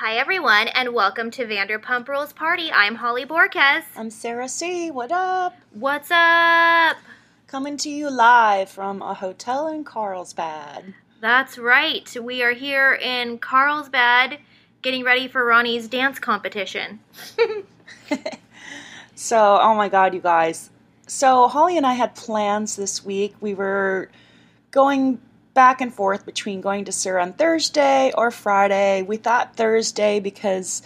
Hi, everyone, and welcome to Vanderpump Rules Party. I'm Holly Borges. I'm Sarah C. What up? What's up? Coming to you live from a hotel in Carlsbad. That's right. We are here in Carlsbad getting ready for Ronnie's dance competition. so, oh my god, you guys. So, Holly and I had plans this week. We were going back and forth between going to SUR on Thursday or Friday. We thought Thursday because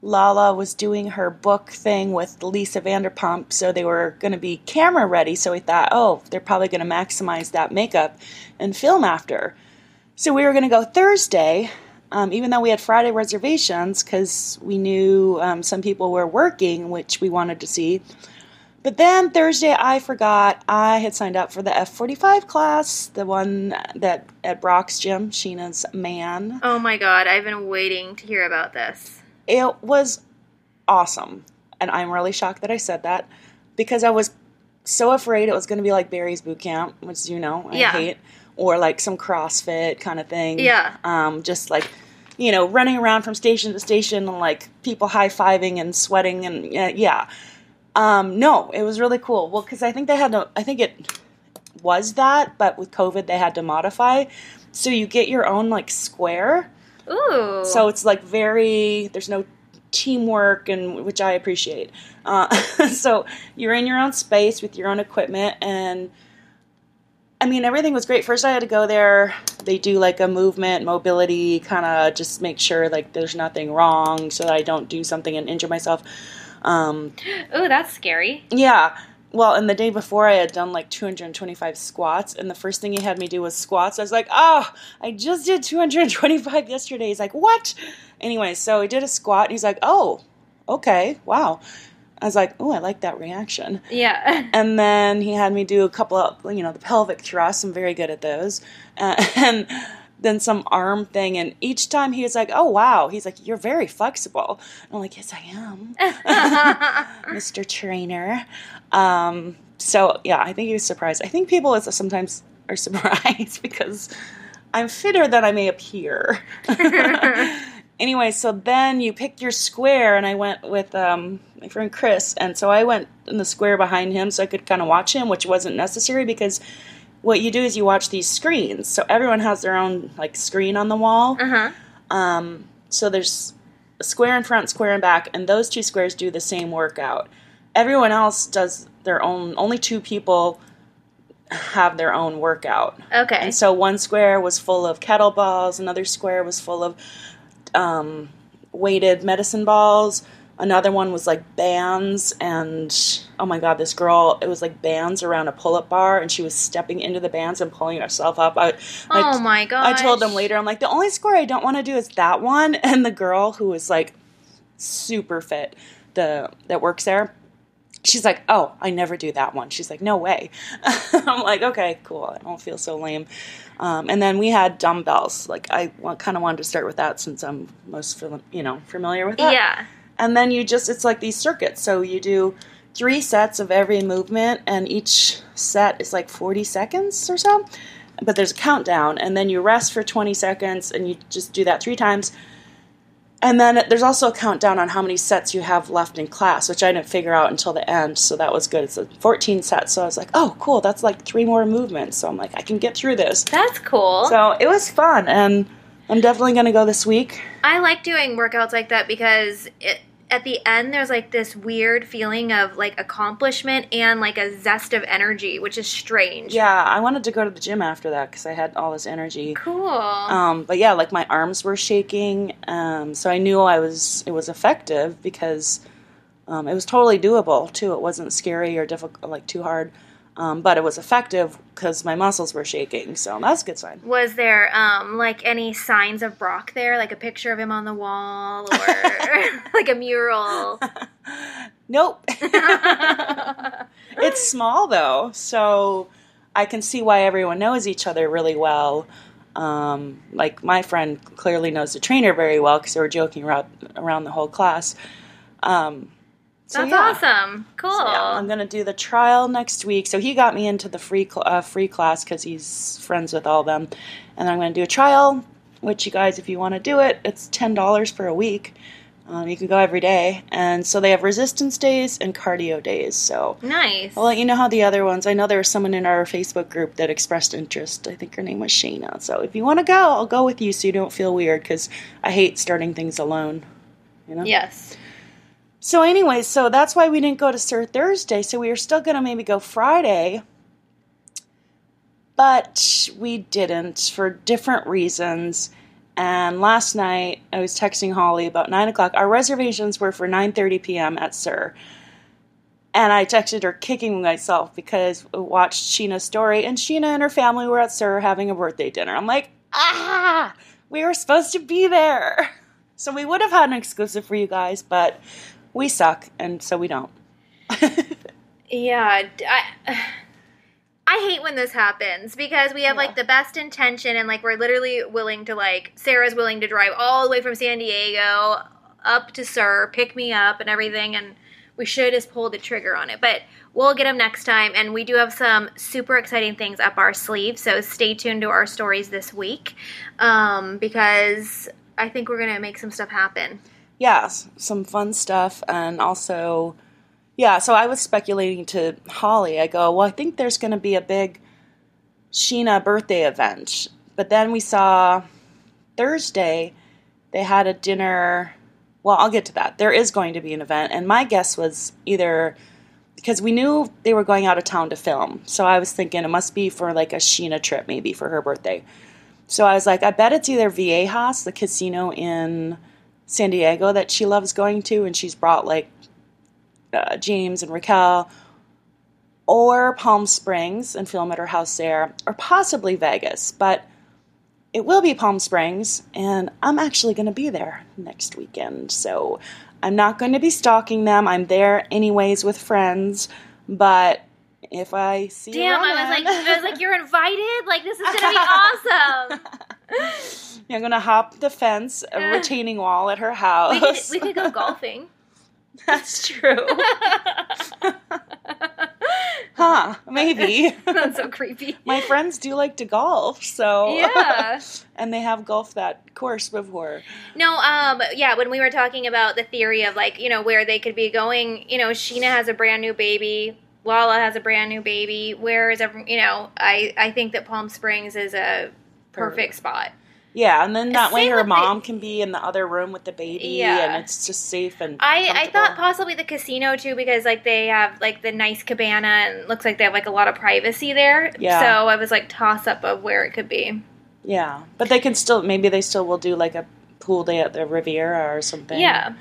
Lala was doing her book thing with Lisa Vanderpump, so they were going to be camera ready. So we thought, oh, they're probably going to maximize that makeup and film after. So we were going to go Thursday, um, even though we had Friday reservations because we knew um, some people were working, which we wanted to see. But then Thursday, I forgot I had signed up for the F45 class, the one that at Brock's gym, Scheana's man. Oh my god, I've been waiting to hear about this. It was awesome. And I'm really shocked that I said that because I was so afraid it was going to be like Barry's boot camp, which you know I Yeah. hate, or like some CrossFit kind of thing. Yeah. Um, just like you know, running around from station to station and like people high fiving and sweating and yeah, yeah. Um, no, it was really cool. Well, because I think they had to. I think it was that, but with COVID they had to modify. So you get your own like square. Ooh. So it's like very there's no teamwork and which I appreciate. Uh, so you're in your own space with your own equipment and I mean everything was great. First I had to go there. They do like a movement mobility kind of just make sure like there's nothing wrong so that I don't do something and injure myself. Um, Ooh, that's scary. yeah. Well, and the day before I had done like 225 squats, and the first thing he had me do was squats. I was like, oh, I just did 225 yesterday. He's like, what? Anyway, so he did a squat, and he's like, oh, okay, wow. I was like, oh, I like that reaction. Yeah. And then he had me do a couple of, you know, the pelvic thrusts. I'm very good at those. Uh, and then some arm thing. And each time he was like, oh, wow. He's like, you're very flexible. And I'm like, yes, I am. Mr. Trainer. Um, so yeah, I think he was surprised. I think people sometimes are surprised because I'm fitter than I may appear. anyway, so then you pick your square, and I went with um, my friend Chris, and so I went in the square behind him so I could kind of watch him, which wasn't necessary because what you do is you watch these screens. So everyone has their own like screen on the wall. uh huh. Um, so there's a square in front, square in back, and those two squares do the same workout. Everyone else does their own. Only two people have their own workout. Okay. And so one square was full of kettlebells, another square was full of um, weighted medicine balls. Another one was like bands, and oh my god, this girl! It was like bands around a pull-up bar, and she was stepping into the bands and pulling herself up. I, I oh my god. I told them later, I'm like, the only score I don't want to do is that one. And the girl who was like super fit, the that works there, she's like, oh, I never do that one. She's like, no way. I'm like, okay, cool. I don't feel so lame. Um, and then we had dumbbells. Like I kind of wanted to start with that since I'm most you know familiar with that. Yeah. And then you just it's like these circuits. So you do three sets of every movement, and each set is like 40 seconds or so. But there's a countdown, and then you rest for 20 seconds, and you just do that three times. And then there's also a countdown on how many sets you have left in class, which I didn't figure out until the end, so that was good. It's like 14 sets, so I was like, oh, cool, that's like three more movements. So I'm like, I can get through this. That's cool. So it was fun, and I'm definitely going to go this week. I like doing workouts like that because it, at the end there's like this weird feeling of like accomplishment and like a zest of energy, which is strange. Yeah, I wanted to go to the gym after that because I had all this energy. Cool. Um, but yeah, like my arms were shaking, um, so I knew I was it was effective because um, it was totally doable too. It wasn't scary or difficult, like too hard, um, but it was effective because my muscles were shaking. So that's a good sign. Was there um like any signs of Brock there, like a picture of him on the wall or like a mural? Nope. it's small though, so I can see why everyone knows each other really well. Um, like my friend clearly knows the trainer very well because they were joking around around the whole class. Um, so That's yeah. awesome. Cool. So, yeah, I'm gonna do the trial next week. So he got me into the free cl- uh, free class because he's friends with all of them, and I'm gonna do a trial which you guys, if you want to do it, it's ten dollars for a week. Um, you can go every day, and so they have resistance days and cardio days. So Nice. I'll let you know how the other ones. I know there was someone in our Facebook group that expressed interest. I think her name was Shayna. So if you want to go, I'll go with you so you don't feel weird because I hate starting things alone. You know. yes. So anyway, so that's why we didn't go to SUR Thursday. So we were still gonna maybe go Friday, but we didn't for different reasons. And last night I was texting Holly about nine o'clock. Our reservations were for nine thirty p.m. at SUR. And I texted her kicking myself because I watched Scheana's story, and Scheana and her family were at SUR having a birthday dinner. I'm like, ah, we were supposed to be there. So we would have had an exclusive for you guys, but we suck, and so we don't. Yeah, I, I hate when this happens because we have Yeah. like the best intention and like we're literally willing to like Sarah's willing to drive all the way from San Diego up to SUR, pick me up and everything, and we should just pull the trigger on it. But we'll get them next time, and we do have some super exciting things up our sleeve. So stay tuned to our stories this week um, because I think we're gonna make some stuff happen. Yeah, some fun stuff, and also, yeah. So I was speculating to Holly. I go, well, I think there's going to be a big Scheana birthday event, but then we saw Thursday they had a dinner. Well, I'll get to that. There is going to be an event, and my guess was either because we knew they were going out of town to film, so I was thinking it must be for like a Scheana trip, maybe for her birthday. So I was like, I bet it's either Viejas, the casino in San Diego that she loves going to, and she's brought like uh, James and Raquel, or Palm Springs and film at her house there, or possibly Vegas. But it will be Palm Springs, and I'm actually going to be there next weekend. So I'm not going to be stalking them. I'm there anyways with friends, but if I see Damn, I was like, I was like, you're invited. Like this is gonna be awesome. I'm gonna hop the fence, a Yeah. retaining wall at her house. We could, we could go golfing. That's true. huh? Maybe. That's so creepy. My friends do like to golf, so Yeah. and they have golfed that course before. No, um, yeah, when we were talking about the theory of like, you know, where they could be going, you know, Scheana has a brand new baby, Lala has a brand new baby. Where is every, you know, I I think that Palm Springs is a perfect spot. Yeah, and then that way her with the- mom can be in the other room with the baby, Yeah. and it's just safe and. I, I thought possibly the casino too because like they have like the nice cabana and looks like they have like a lot of privacy there. Yeah. So I was like toss up of where it could be. Yeah, but they can still maybe they still will do like a pool day at the Riviera or something. Yeah.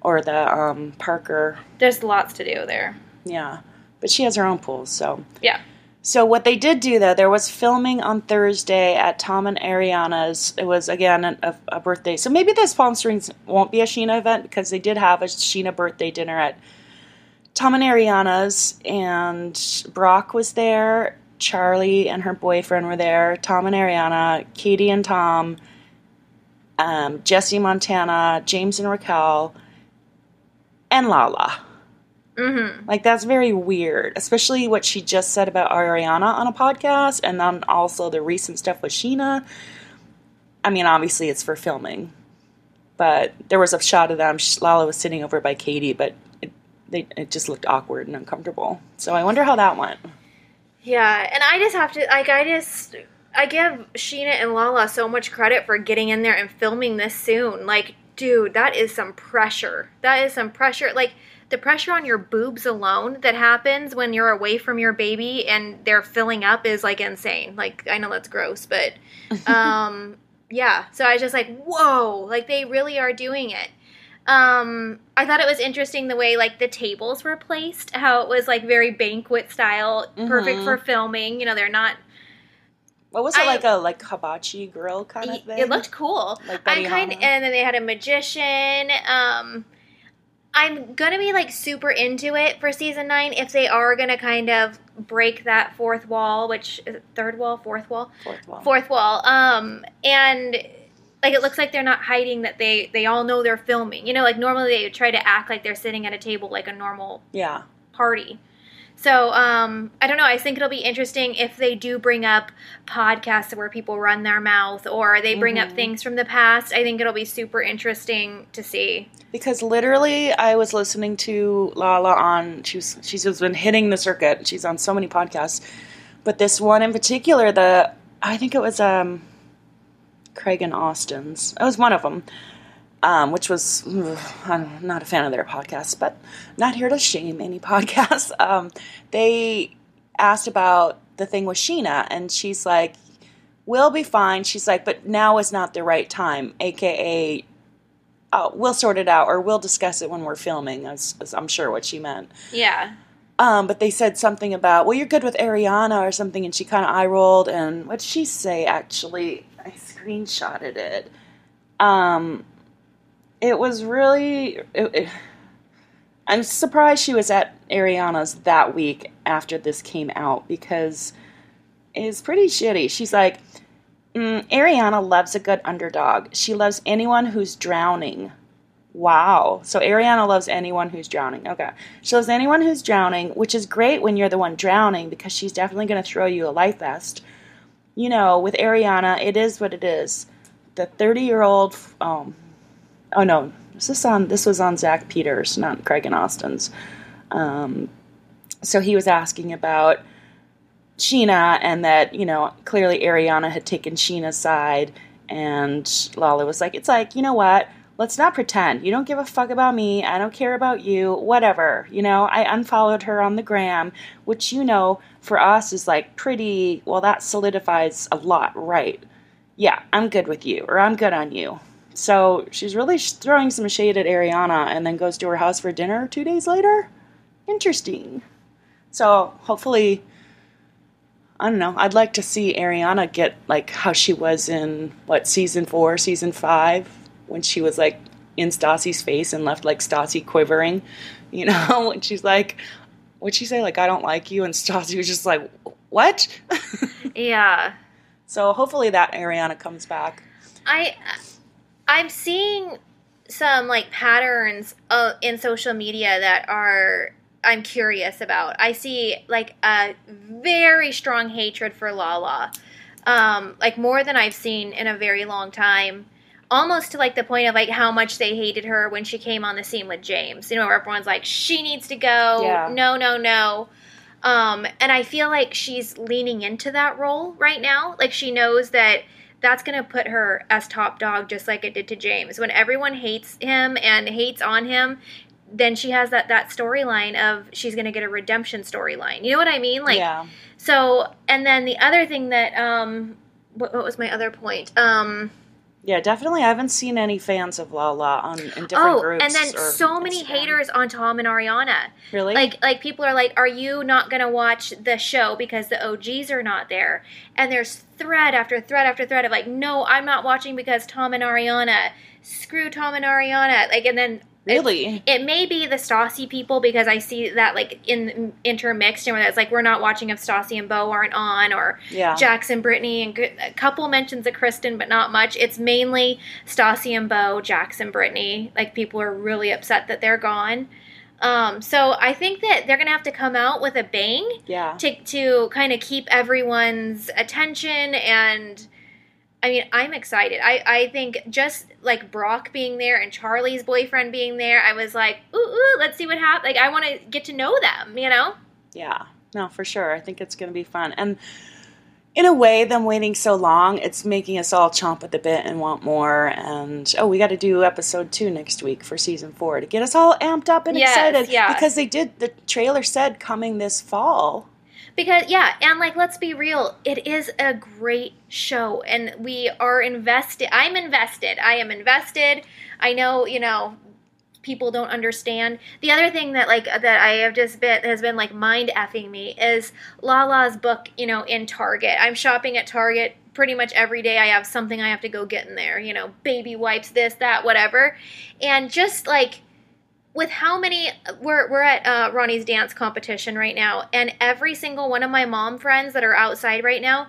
Or the um, Parker. There's lots to do there. Yeah, but she has her own pool, so. Yeah. So what they did do though, there was filming on Thursday at Tom and Ariana's. It was again a, a birthday. So maybe this Palm Springs won't be a Scheana event because they did have a Scheana birthday dinner at Tom and Ariana's, and Brock was there. Charli and her boyfriend were there. Tom and Ariana, Katie and Tom, um, Jesse Montana, James and Raquel, and Lala. Mm-hmm. Like that's very weird, especially what she just said about Ariana on a podcast, and then also the recent stuff with Scheana. I mean, obviously it's for filming, but there was a shot of them. Lala was sitting over by Katie, but it, they, it just looked awkward and uncomfortable. So I wonder how that went. Yeah, and I just have to like I just I give Scheana and Lala so much credit for getting in there and filming this soon. Like, dude, that is some pressure. That is some pressure. Like the pressure on your boobs alone that happens when you're away from your baby and they're filling up is like insane. Like I know that's gross, but um yeah. So I was just like, whoa, like they really are doing it. Um, I thought it was interesting the way like the tables were placed, how it was like very banquet style, perfect Mhm. for filming. You know, they're not. What was it I- like a like hibachi grill kind of thing? It looked cool. Like I'm kind, and then they had a magician. Um, I'm gonna be like super into it for season nine if they are gonna kind of break that fourth wall, which third wall, fourth wall, fourth wall. fourth wall. Um, and like it looks like they're not hiding that they they all know they're filming. You know, like normally they try to act like they're sitting at a table like a normal Yeah, party. So um, I don't know. I think it'll be interesting if they do bring up podcasts where people run their mouth or they bring up Mhm. things from the past. I think it'll be super interesting to see. Because literally, I was listening to Lala on. She's she's been hitting the circuit. She's on so many podcasts, but this one in particular, the I think it was um, Craig and Austin's. It was one of them, um, which was I'm not a fan of their podcast, but not here to shame any podcasts. Um, they asked about the thing with Scheana, and she's like, "We'll be fine." She's like, "But now is not the right time," aka oh, we'll sort it out or we'll discuss it when we're filming, I'm sure what she meant. Yeah. Um, but they said something about, well, you're good with Ariana or something, and she kind of eye rolled. And what did she say, actually? I screenshotted it. Um, it was really. It, it- I'm surprised she was at Ariana's that week after this came out because it's pretty shitty. She's like, mm, Ariana loves a good underdog. She loves anyone who's drowning. Wow. So Ariana loves anyone who's drowning. Okay. She loves anyone who's drowning, which is great when you're the one drowning because she's definitely going to throw you a life vest. You know, with Ariana, it is what it is. The 30 year old. Um, oh no, this on. This was on Zach Peters, not Craig and Austin's. Um, so he was asking about Scheana and that you know clearly Ariana had taken Scheana's side, and Lala was like, "It's like you know what." Let's not pretend. You don't give a fuck about me. I don't care about you. Whatever. You know, I unfollowed her on the gram, which, you know, for us is like pretty, well, that solidifies a lot, right? Yeah, I'm good with you, or I'm good on you. So she's really throwing some shade at Ariana and then goes to her house for dinner two days later. Interesting. So hopefully, I don't know. I'd like to see Ariana get like how she was in what season four, season five, when she was like in Stassi's face and left like Stassi quivering. You know, when she's like, what'd she say? Like, I don't like you, and Stassi was just like, what? Yeah. so hopefully that Ariana comes back. I I'm seeing some like patterns uh, in social media that are I'm curious about. I see like a very strong hatred for Lala, um, like more than I've seen in a very long time. Almost to like the point of like how much they hated her when she came on the scene with James. You know, where everyone's like, she needs to go. Yeah. No, no, no. Um, and I feel like she's leaning into that role right now. Like she knows that that's going to put her as top dog just like it did to James. When everyone hates him and hates on him, then she has that that storyline of she's going to get a redemption storyline. You know what I mean? Like yeah, so and then the other thing that um what, what was my other point? Um yeah, definitely. I haven't seen any fans of Lala on in different oh, groups. and then so many Instagram. haters on Tom and Ariana. Really? Like like people are like, "Are you not going to watch the show because the OGs are not there?" And there's thread after thread after thread of like, "No, I'm not watching because Tom and Ariana. Screw Tom and Ariana." Like and then really? it may be the Stassi people because I see that like in intermixed and where it's like we're not watching if Stassi and Beau aren't on or Yeah. Jackson, Brittany, and a couple mentions of Kristen, but not much. It's mainly Stassi and Beau, Jackson, Brittany. Like people are really upset that they're gone. Um, so I think that they're gonna have to come out with a bang yeah. to to kind of keep everyone's attention and. I mean, I'm excited. I, I think just like Brock being there and Charli's boyfriend being there, I was like, ooh, ooh let's see what happens. Like, I want to get to know them, you know? Yeah, no, for sure. I think it's going to be fun. And in a way, them waiting so long, it's making us all chomp at the bit and want more. And oh, we got to do episode two next week for season four to get us all amped up and Yes, excited. yeah. Because they did, the trailer said coming this fall. Because yeah, and like let's be real, it is a great show and we are invested. I'm invested. I am invested. I know, you know, people don't understand. The other thing that like that I have just been has been like mind effing me is Lala's book, you know, in Target. I'm shopping at Target pretty much every day. I have something I have to go get in there, you know, baby wipes, this, that, whatever. And just like with how many we're we're at uh, Ronnie's dance competition right now, and every single one of my mom friends that are outside right now,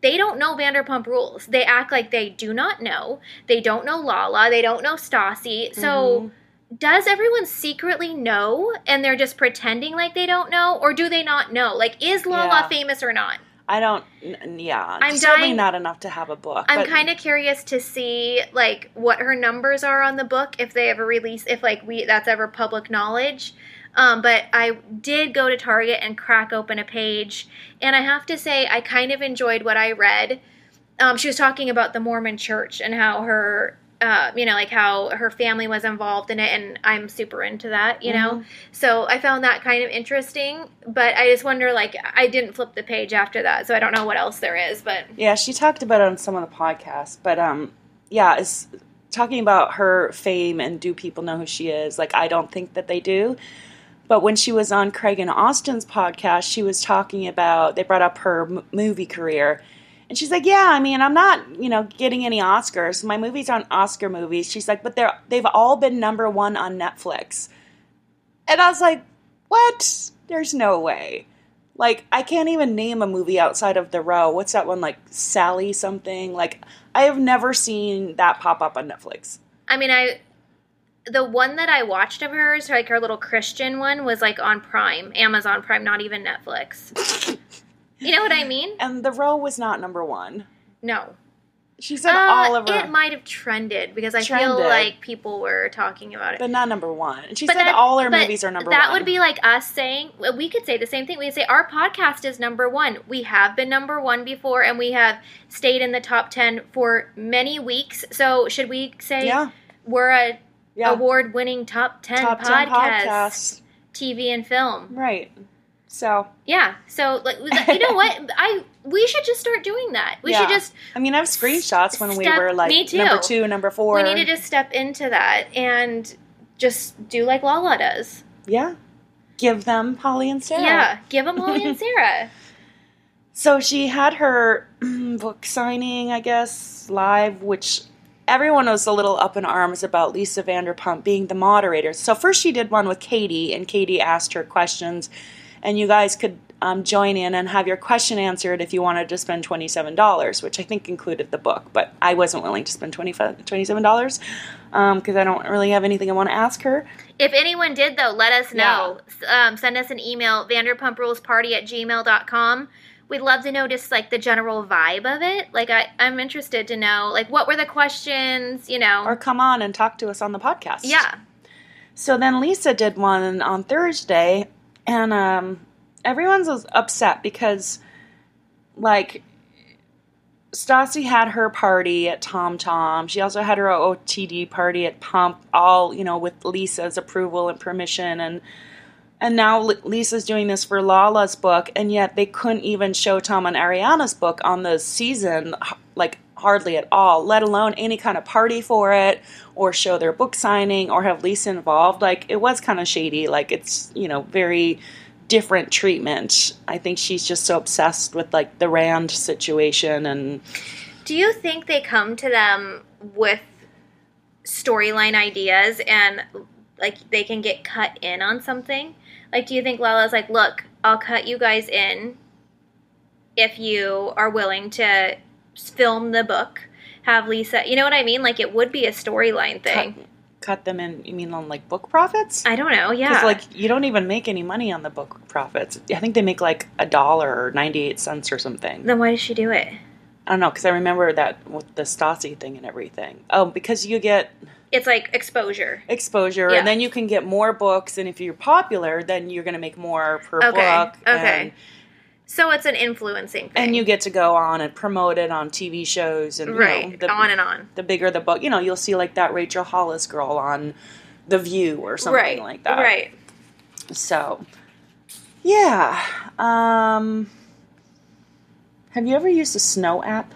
they don't know Vanderpump Rules. They act like they do not know. They don't know Lala. They don't know Stassi. So does everyone secretly know and they're just pretending like they don't know or do they not know like is lala Yeah. famous or not I don't. Yeah, I'm certainly dying- not enough to have a book. i'm kind of curious to see like what her numbers are on the book if they ever release if like we that's ever public knowledge um, but i did go to target and crack open a page and i have to say i kind of enjoyed what i read um, she was talking about the mormon church and how her uh, you know like how her family was involved in it and i'm super into that you know Mhm. so i found that kind of interesting but i just wonder like i didn't flip the page after that so i don't know what else there is but Yeah, she talked about it on some of the podcasts, but um, yeah, it's talking about her fame and do people know who she is? Like, I don't think that they do. But when she was on Craig and Austin's podcast, she was talking about they brought up her m- movie career, and she's like, "Yeah, I mean, I'm not, you know, getting any Oscars. My movies aren't Oscar movies." She's like, "But they're they've all been number one on Netflix," and I was like, "What? There's no way." Like I can't even name a movie outside of The Row. What's that one like Sally something? Like I have never seen that pop up on Netflix. I mean, I the one that I watched of hers, like her little Christian one, was like on Prime, Amazon Prime, not even Netflix. you know what I mean? And The Row was not number 1. No. She said Uh, all of her it might have trended because I feel like people were talking about it. but not number 1. And she But said that- all her movies are number that 1. That would be like us saying we could say the same thing. We could say our podcast is number one. We have been number one before, and we have stayed in the top ten for many weeks. So should we say Yeah. we're a Yeah. award-winning top ten Top podcast, 10 podcasts. TV and film? Right. So, Yeah. So like you know what I we should just start doing that. We Yeah. should just I mean, I have screenshots when we were like number 2, number 4. we need to just step into that and just do like Lala does. yeah. Give them Polly and Sarah. Yeah. Give them Molly and Sarah. So she had her book signing, I guess, live, which everyone was a little up in arms about Lisa Vanderpump being the moderator. So first she did one with Katie, and Katie asked her questions, and you guys could um, join in and have your question answered if you wanted to spend $27, which I think included the book, but I wasn't willing to spend $27 because I don't really have anything I want to ask her. If anyone did, though, let us know. Um, send us an email, vanderpumprulesparty at gmail.com. We'd love to know just like the general vibe of it. Like, I, I'm interested to know, like, what were the questions, you know? Or come on and talk to us on the podcast. yeah. So then Lisa did one on Thursday, and um, everyone's upset because, like, Stassi had her party at Tom Tom. She also had her OTD party at Pump, all you know, with Lisa's approval and permission, and and now Lisa's doing this for Lala's book, and yet they couldn't even show Tom and Ariana's book on the season, like hardly at all, let alone any kind of party for it, or show their book signing, or have Lisa involved. Like it was kind of shady. Like it's you know very different treatment. I think she's just so obsessed with like the Rand situation and Do you think they come to them with storyline ideas and like they can get cut in on something? Like, do you think Lala's like, look, I'll cut you guys in if you are willing to film the book, have Lisa, you know what I mean? Like, it would be a storyline thing. cut, cut them in. You mean on like book profits? I don't know. Yeah. Because like you don't even make any money on the book profits. I think they make like a dollar or ninety eight cents or something. then why does she do it? I don't know because I remember that with the Stassi thing and everything. Oh, because you get It's like exposure. exposure, Yeah. and then you can get more books, and if you're popular, then you're going to make more per Okay, book. okay. And, So it's an influencing thing. and you get to go on and promote it on TV shows and you right know, the, on and on. the bigger the book, you know, you'll see like that Rachel Hollis girl on The View or something right. like that. Right. So, yeah. Um, have you ever used a snow app?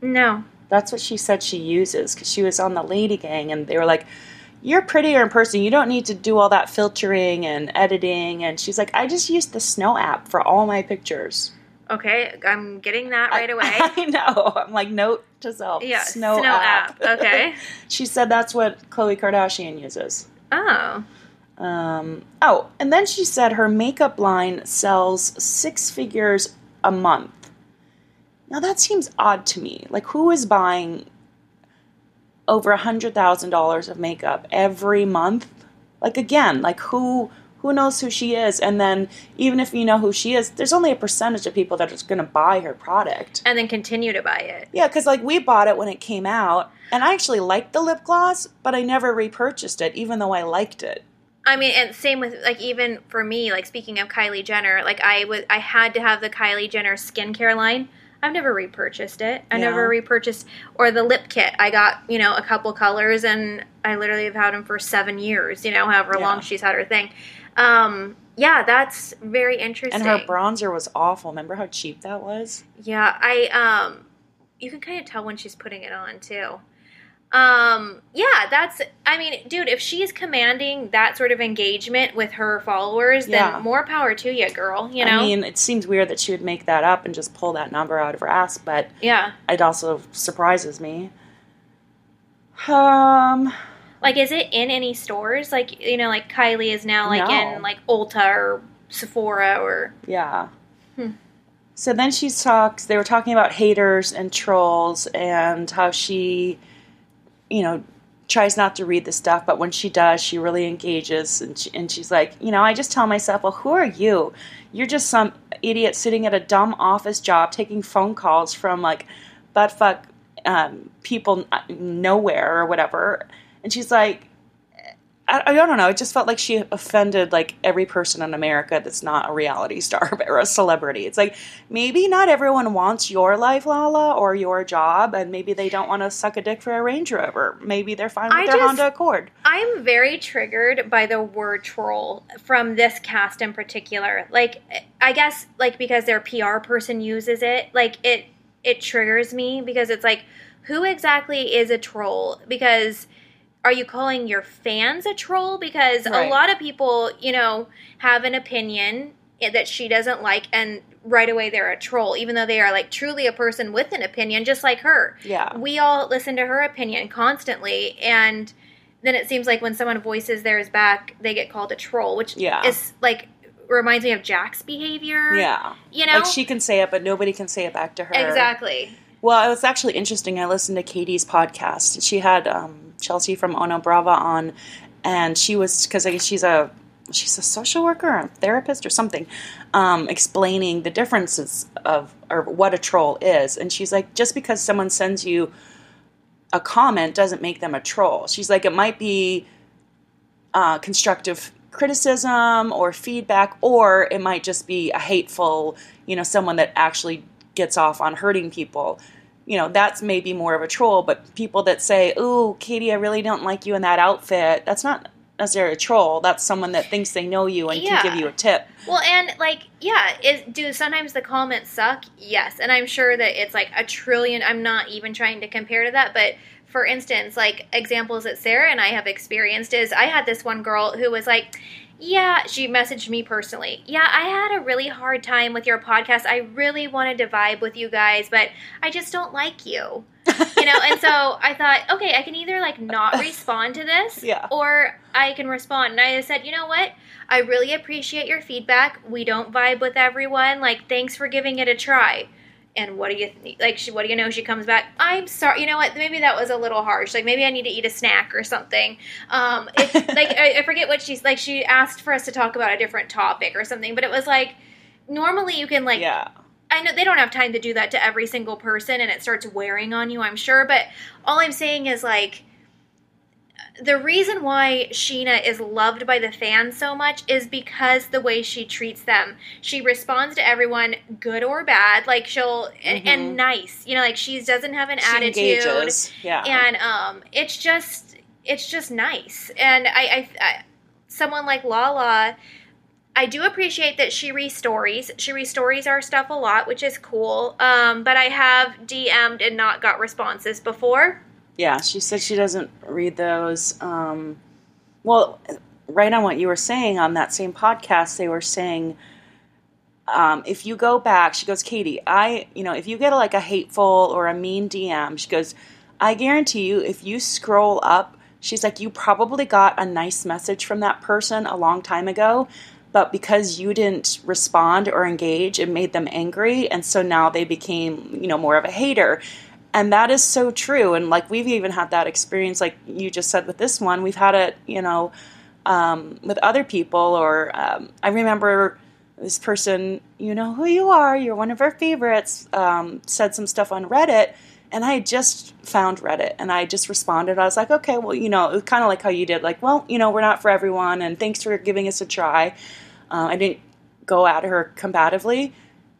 No. That's what she said she uses because she was on the Lady Gang and they were like, You're prettier in person. You don't need to do all that filtering and editing. And she's like, I just use the snow app for all my pictures. Okay, I'm getting that right away. I, know. I'm like, note to self. Yeah, snow, snow app. app. Okay. she said that's what Khloe Kardashian uses. oh. Um, oh, and then she said her makeup line sells six figures a month. Now that seems odd to me. Like, who is buying over a hundred thousand dollars of makeup every month? Like again, like who who knows who she is? And then even if you know who she is, there's only a percentage of people that are going to buy her product. And then continue to buy it. Yeah, because like we bought it when it came out, and I actually liked the lip gloss, but I never repurchased it, even though I liked it. I mean, and same with like even for me, like speaking of Kylie Jenner, like I was I had to have the Kylie Jenner skincare line. I've never repurchased it. I Yeah. never repurchased or the lip kit. I got you know a couple colors, and I literally have had them for seven years. You know, however Yeah. long she's had her thing. Um, yeah, that's very interesting. And her bronzer was awful. Remember how cheap that was? Yeah, I um you can kind of tell when she's putting it on too. Um yeah, that's I mean, dude, if she's commanding that sort of engagement with her followers, Yeah. then more power to you, girl, you know? I mean, it seems weird that she would make that up and just pull that number out of her ass, but yeah. it also surprises me. Um, Like is it in any stores? Like, you know, like Kylie is now like No. in like Ulta or Sephora or yeah. Hmm. So then she talks. They were talking about haters and trolls and how she, you know, tries not to read the stuff, but when she does, she really engages. And she, and she's like, you know, I just tell myself, well, who are you? You're just some idiot sitting at a dumb office job taking phone calls from like buttfuck um, people nowhere or whatever. And she's like, I, I don't know. It just felt like she offended like every person in America that's not a reality star or a celebrity. It's like maybe not everyone wants your life, Lala, or your job, and maybe they don't want to suck a dick for a Range Rover. Maybe they're fine with I their just- Honda Accord. I'm very triggered by the word troll from this cast in particular. Like I guess like because their PR person uses it, like it it triggers me because it's like who exactly is a troll? Because are you calling your fans a troll because a lot of people, you know, have an opinion that she doesn't like and right away they're a troll even though they are like truly a person with an opinion just like her Yeah. we all listen to her opinion constantly and then it seems like when someone voices theirs back they get called a troll which Yeah. is like reminds me of Jax's behavior Yeah. you know Like she can say it, but nobody can say it back to her. exactly Well, it was actually interesting. I listened to Katie's podcast. She had um, Chelsea from Ono Brava on, and she was because I guess she's a she's a social worker, or a therapist, or something, um, explaining the differences of or what a troll is. And she's like, just because someone sends you a comment doesn't make them a troll. She's like, it might be uh, constructive criticism or feedback, or it might just be a hateful, you know, someone that actually gets off on hurting people. You know, that's maybe more of a troll, but people that say, Ooh, Katie, I really don't like you in that outfit, that's not necessarily a troll. That's someone that thinks they know you and Yeah. can give you a tip. well and like yeah is do sometimes the comments suck yes and i'm sure that it's like a trillion i'm not even trying to compare to that but for instance like examples that sarah and i have experienced is i had this one girl who was like yeah, she messaged me personally. Yeah, I had a really hard time with your podcast. I really wanted to vibe with you guys, but I just don't like you. You know, and so I thought, okay, I can either like not respond to this Yeah. or I can respond. And I said, you know what? I really appreciate your feedback. We don't vibe with everyone. Like, thanks for giving it a try. And what do you th- like? She, what do you know? She comes back. I'm sorry. You know what? Maybe that was a little harsh. Like maybe I need to eat a snack or something. Um, it's like I, I forget what she's like. She asked for us to talk about a different topic or something, but it was like normally you can like yeah. I know they don't have time to do that to every single person and it starts wearing on you, I'm sure. But all I'm saying is like the reason why Scheana is loved by the fans so much is because the way she treats them. She responds to everyone, good or bad. Like she'll and, and nice. You know, like she doesn't have an She attitude engages. Yeah. and um, it's just it's just nice. And I, I, I someone like Lala, I do appreciate that she restories. She restories our stuff a lot, which is cool. Um, but I have DM'd and not got responses before. Yeah, she said she doesn't read those. Um, well, right on what you were saying on that same podcast, they were saying um, if you go back, she goes, Katie, I, you know, if you get a, like a hateful or a mean DM, she goes, I guarantee you, if you scroll up, she's like, you probably got a nice message from that person a long time ago. But because you didn't respond or engage, it made them angry. And so now they became, you know, more of a hater. And that is so true. And like we've even had that experience, like you just said with this one, we've had it, you know, um, with other people. Or um, I remember this person, you know who you are, you're one of our favorites, um, said some stuff on Reddit. And I just found Reddit and I just responded. I was like, okay, well, you know, it was kind of like how you did, like, well, you know, we're not for everyone and thanks for giving us a try. Uh, I didn't go at her combatively.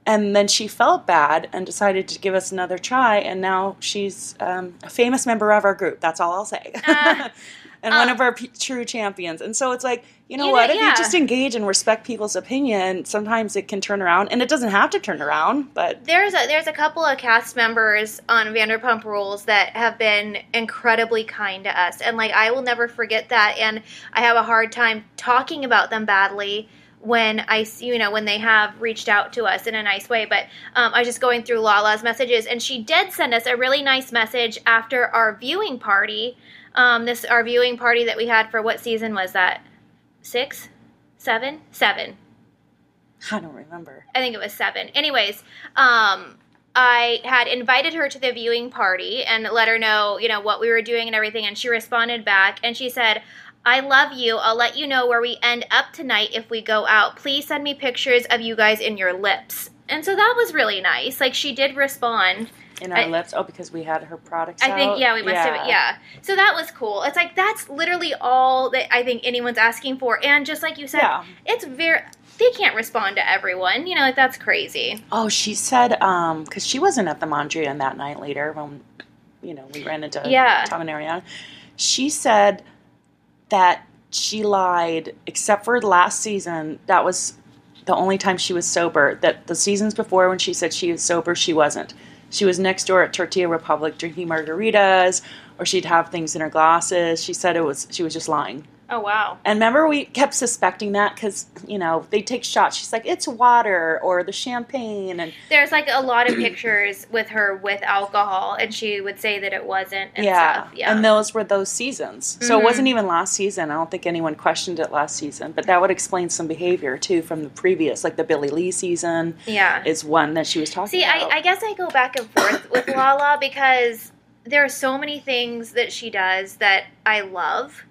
And then she felt bad and decided to give us another try. And now she's um, a famous member of our group. That's all I'll say. Uh, and one uh, of our p- true champions. And so it's like, you know You know, what? If yeah. you just engage and respect people's opinion, sometimes it can turn around. And it doesn't have to turn around, but there's a there's a couple of cast members on Vanderpump Rules that have been incredibly kind to us, and like I will never forget that. And I have a hard time talking about them badly when I you know when they have reached out to us in a nice way. But um, I was just going through Lala's messages, and she did send us a really nice message after our viewing party. Um, this our viewing party that we had for what season was that? Six, seven, seven. I don't remember. I think it was seven. Anyways, um, I had invited her to the viewing party and let her know, you know, what we were doing and everything. And she responded back and she said, I love you. I'll let you know where we end up tonight if we go out. Please send me pictures of you guys in your lips. And so that was really nice. Like she did respond. In our I- lips. Oh, because we had her products I think out? yeah, we must have yeah. So that was cool. It's like that's literally all that I think anyone's asking for. And just like you said, Yeah. it's very they can't respond to everyone. You know, like that's crazy. Oh, she said, um, because she wasn't at the Mondrian that night later when, you know, we ran into Yeah. Tom and Ariana. She said that she lied, except for last season. That was the only time she was sober. That the seasons before, when she said she was sober, she wasn't. She was next door at Tortilla Republic drinking margaritas, or she'd have things in her glasses. She said it was she was just lying. Oh wow. And remember, we kept suspecting that because you know they take shots. She's like, "It's water" or the champagne, and There's like a lot of pictures with her with alcohol, and she would say that it wasn't. And yeah, stuff. yeah. and those were those seasons. So it Mhm. wasn't even last season. I don't think anyone questioned it last season, but that would explain some behavior too from the previous, like the Billie Lee season yeah. is one that she was talking See, about. I, I guess I go back and forth with Lala because there are so many things that she does that I love.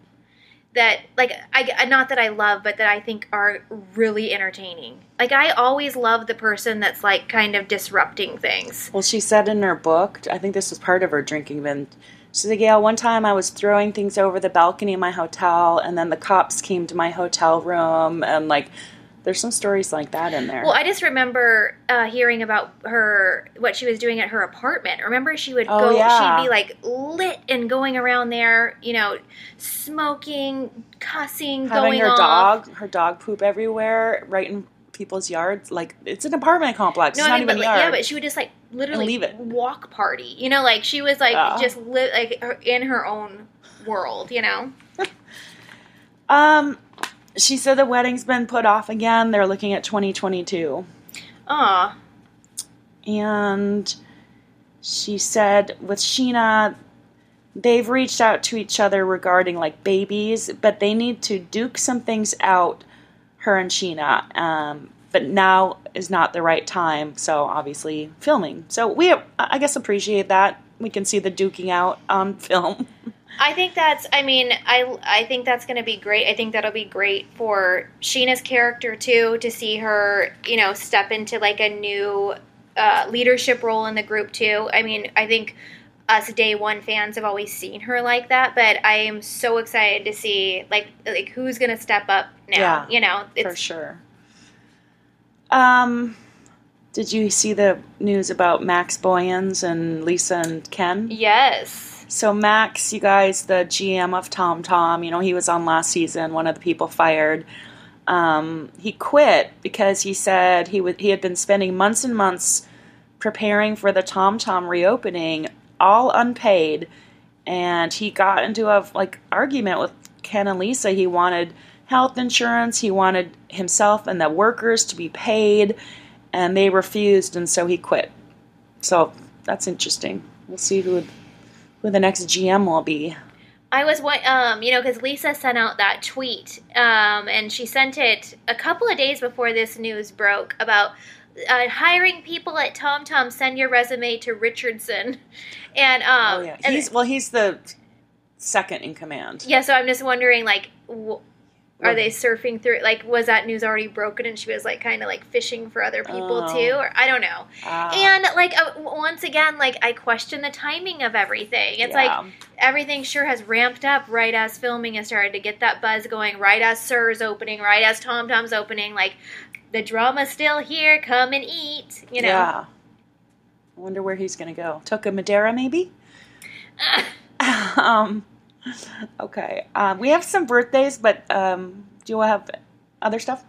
That like I not that I love, but that I think are really entertaining. Like I always love the person that's like kind of disrupting things. Well, she said in her book, I think this was part of her drinking binge. She's like, yeah, one time I was throwing things over the balcony of my hotel, and then the cops came to my hotel room, and like, there's some stories like that in there. Well, I just remember uh, hearing about her what she was doing at her apartment. Remember, she would Oh, go. yeah. She'd be like lit and going around there, you know, smoking, cussing, Having going her off. dog, her dog poop everywhere, right in people's yards. Like, it's an apartment complex. No, it's I not mean, but even like, a yeah, but she would just like literally leave it. walk party. You know, like she was like Yeah. just li- like in her own world. You know. um, she said the wedding's been put off again. They're looking at 2022. Aw. and she said with Scheana, they've reached out to each other regarding like babies, but they need to duke some things out, her and Scheana. Um, but now is not the right time, so obviously filming. So we, I guess, appreciate that. We can see the duking out on film. I think that's. I mean, I I think that's going to be great. I think that'll be great for Scheana's character too to see her, you know, step into like a new uh, leadership role in the group too. I mean, I think us day one fans have always seen her like that, but I am so excited to see like like who's going to step up now. Yeah, you know, for sure. Um, did you see the news about Max Boyens and Lisa and Ken? yes. So Max, you guys, the GM of Tom Tom, you know, he was on last season. One of the people fired. Um, he quit because he said he would he had been spending months and months preparing for the Tom Tom reopening, all unpaid, and he got into a like argument with Ken and Lisa. He wanted health insurance. He wanted himself and the workers to be paid, and they refused, and so he quit. So that's interesting. We'll see who who the next GM will be. I was one, um, you know, because Lisa sent out that tweet, um, and she sent it a couple of days before this news broke about uh, hiring people at TomTom. Send your resume to Richardson, and um, oh yeah, and- he's well, he's the second in command. yeah. So I'm just wondering, like, w- are they surfing through? Like, was that news already broken and she was like kind of like fishing for other people Oh. too? Or I don't know. Ah, And like uh, once again, like I question the timing of everything. It's like everything sure has ramped up right as filming has started to get that buzz going, right as SUR's opening, right as Tom Tom's opening. Like the drama's still here. Come and eat. You know. Yeah. I wonder where he's going to go. Toca Madera, maybe? um, okay. Um, we have some birthdays, but um, do you have other stuff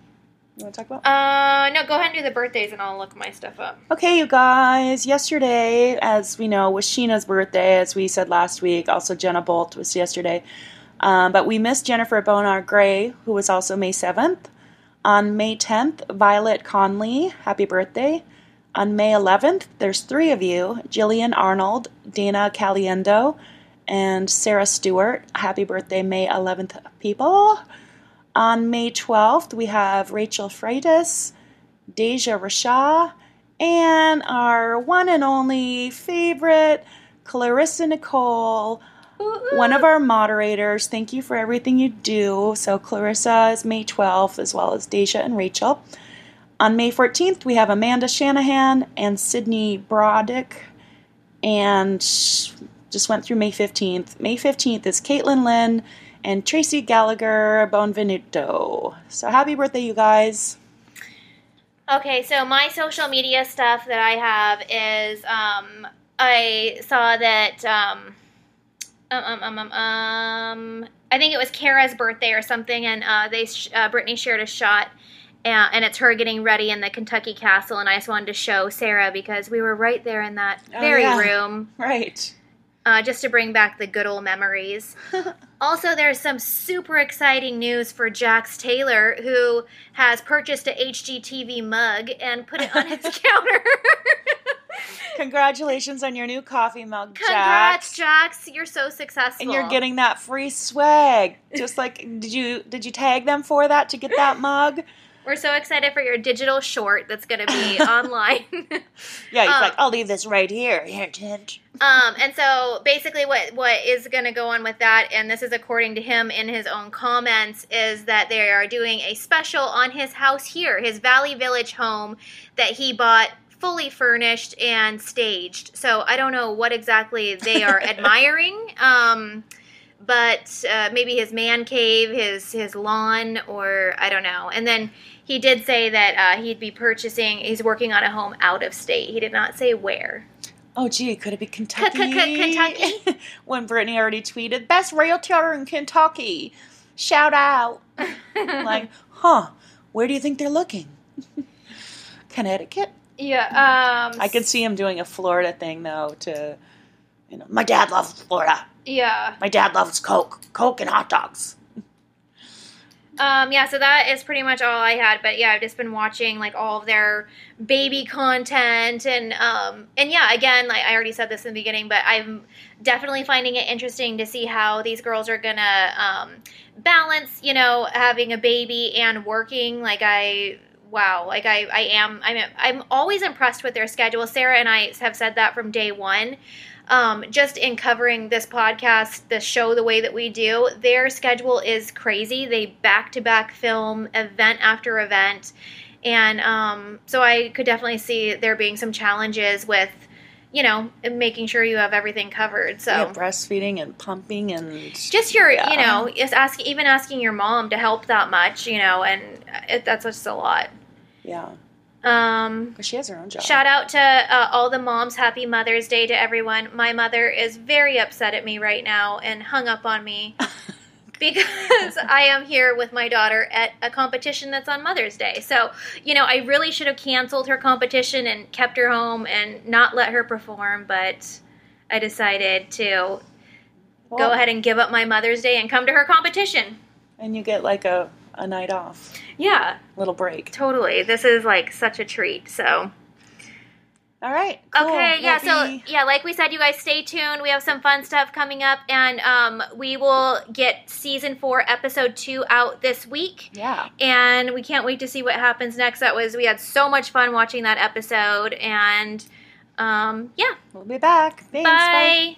you want to talk about? Uh, no, go ahead and do the birthdays, and I'll look my stuff up. Okay, you guys. Yesterday, as we know, was Scheana's birthday, as we said last week. Also, Jenna Bolt was yesterday. Um, but we missed Jennifer Bonar Gray, who was also May 7th. On May 10th, Violet Conley, happy birthday. On May 11th, there's three of you Jillian Arnold, Dana Caliendo, and Sarah Stewart. Happy birthday, May 11th, people. On May 12th, we have Rachel Freitas, Deja Rasha, and our one and only favorite, Clarissa Nicole, one of our moderators. Thank you for everything you do. So, Clarissa is May 12th, as well as Deja and Rachel. On May 14th, we have Amanda Shanahan and Sydney Broddick. And just went through May 15th. May 15th is Caitlin Lynn and Tracy Gallagher Bonvenuto. So, happy birthday, you guys. Okay, so my social media stuff that I have is um, I saw that um, um, um, um, um, um, I think it was Kara's birthday or something, and uh, they sh- uh, Brittany shared a shot, uh, and it's her getting ready in the Kentucky Castle, and I just wanted to show Sarah because we were right there in that Oh, very yeah. room, Right. Uh, just to bring back the good old memories. Also, there's some super exciting news for Jax Taylor, who has purchased a HGTV mug and put it on his counter. Congratulations on your new coffee mug, Congrats, Jax. Jax! You're so successful. And you're getting that free swag. Just like did you did you tag them for that to get that mug? We're so excited for your digital short that's going to be online. Yeah, he's Um, like, I'll leave this right here. Here. Um, and so basically, what what is going to go on with that, and this is according to him in his own comments, is that they are doing a special on his house here, his Valley Village home that he bought fully furnished and staged. So I don't know what exactly they are admiring. Um, but uh, maybe his man cave, his his lawn, or I don't know. And then he did say that uh, he'd be purchasing. He's working on a home out of state. He did not say where. Oh, gee, could it be Kentucky? Kentucky? when Brittany already tweeted, best realtor in Kentucky. Shout out. like, huh, where do you think they're looking? Connecticut? Yeah. Um. I could see him doing a Florida thing, though, to, you know, my dad loves Florida. Yeah. My dad loves Coke. Coke and hot dogs. Um. Yeah. So that is pretty much all I had. But yeah, I've just been watching like all of their baby content and um and yeah, again, like I already said this in the beginning, but I'm definitely finding it interesting to see how these girls are gonna um balance, you know, having a baby and working. Like I wow like i i am i'm i'm always impressed with their schedule sarah and i have said that from day one um, just in covering this podcast, the show the way that we do, their schedule is crazy. They back to back film event after event. And um, so I could definitely see there being some challenges with, you know, making sure you have everything covered. So Yeah, breastfeeding and pumping and just your, Yeah. you know, is asking, even asking your mom to help that much, you know, and it, that's just a lot. yeah, Um, she has her own job. Shout out to uh, all the moms. Happy Mother's Day to everyone. My mother is very upset at me right now and hung up on me because I am here with my daughter at a competition that's on Mother's Day. So, you know, I really should have canceled her competition and kept her home and not let her perform, but I decided to Well, go ahead and give up my Mother's Day and come to her competition. and you get like a a night off, Yeah, little break. totally. This is like such a treat. So. All right. Cool. Okay, yeah, We'll so yeah, like we said, you guys stay tuned. We have some fun stuff coming up, and um, we will get season four, episode two out this week. yeah. And we can't wait to see what happens next. That was we had so much fun watching that episode, and um, yeah, We'll be back. Thanks. bye.